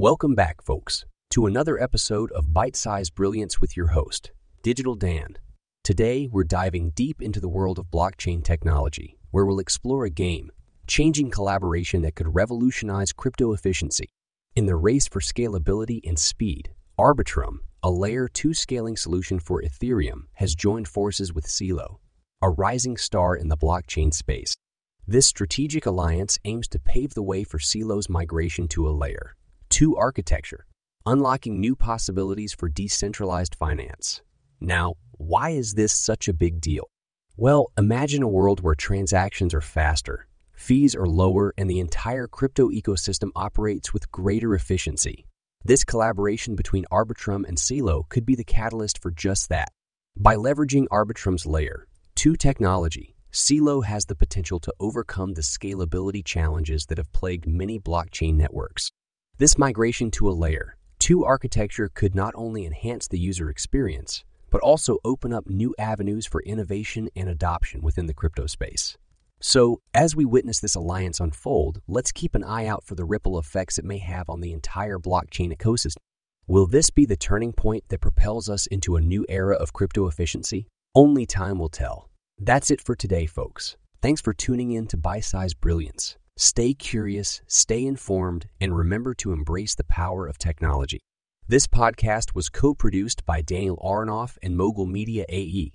Welcome back, folks, to another episode of Byte Size Brilliance with your host, Digital Dan. Today, we're diving deep into the world of blockchain technology, where we'll explore a game changing collaboration that could revolutionize crypto efficiency. In the race for scalability and speed, Arbitrum, a layer 2 scaling solution for Ethereum, has joined forces with Celo, a rising star in the blockchain space. This strategic alliance aims to pave the way for Celo's migration to a layer 2 architecture, unlocking new possibilities for decentralized finance. Now, why is this such a big deal? Well, imagine a world where transactions are faster, fees are lower, and the entire crypto ecosystem operates with greater efficiency. This collaboration between Arbitrum and Celo could be the catalyst for just that. By leveraging Arbitrum's layer 2 technology, Celo has the potential to overcome the scalability challenges that have plagued many blockchain networks. This migration to a layer 2 architecture could not only enhance the user experience, but also open up new avenues for innovation and adoption within the crypto space. So, as we witness this alliance unfold, let's keep an eye out for the ripple effects it may have on the entire blockchain ecosystem. Will this be the turning point that propels us into a new era of crypto efficiency? Only time will tell. That's it for today, folks. Thanks for tuning in to Byte Size Brilliance. Stay curious, stay informed, and remember to embrace the power of technology. This podcast was co produced by Daniel Aronoff and Mogul Media AE.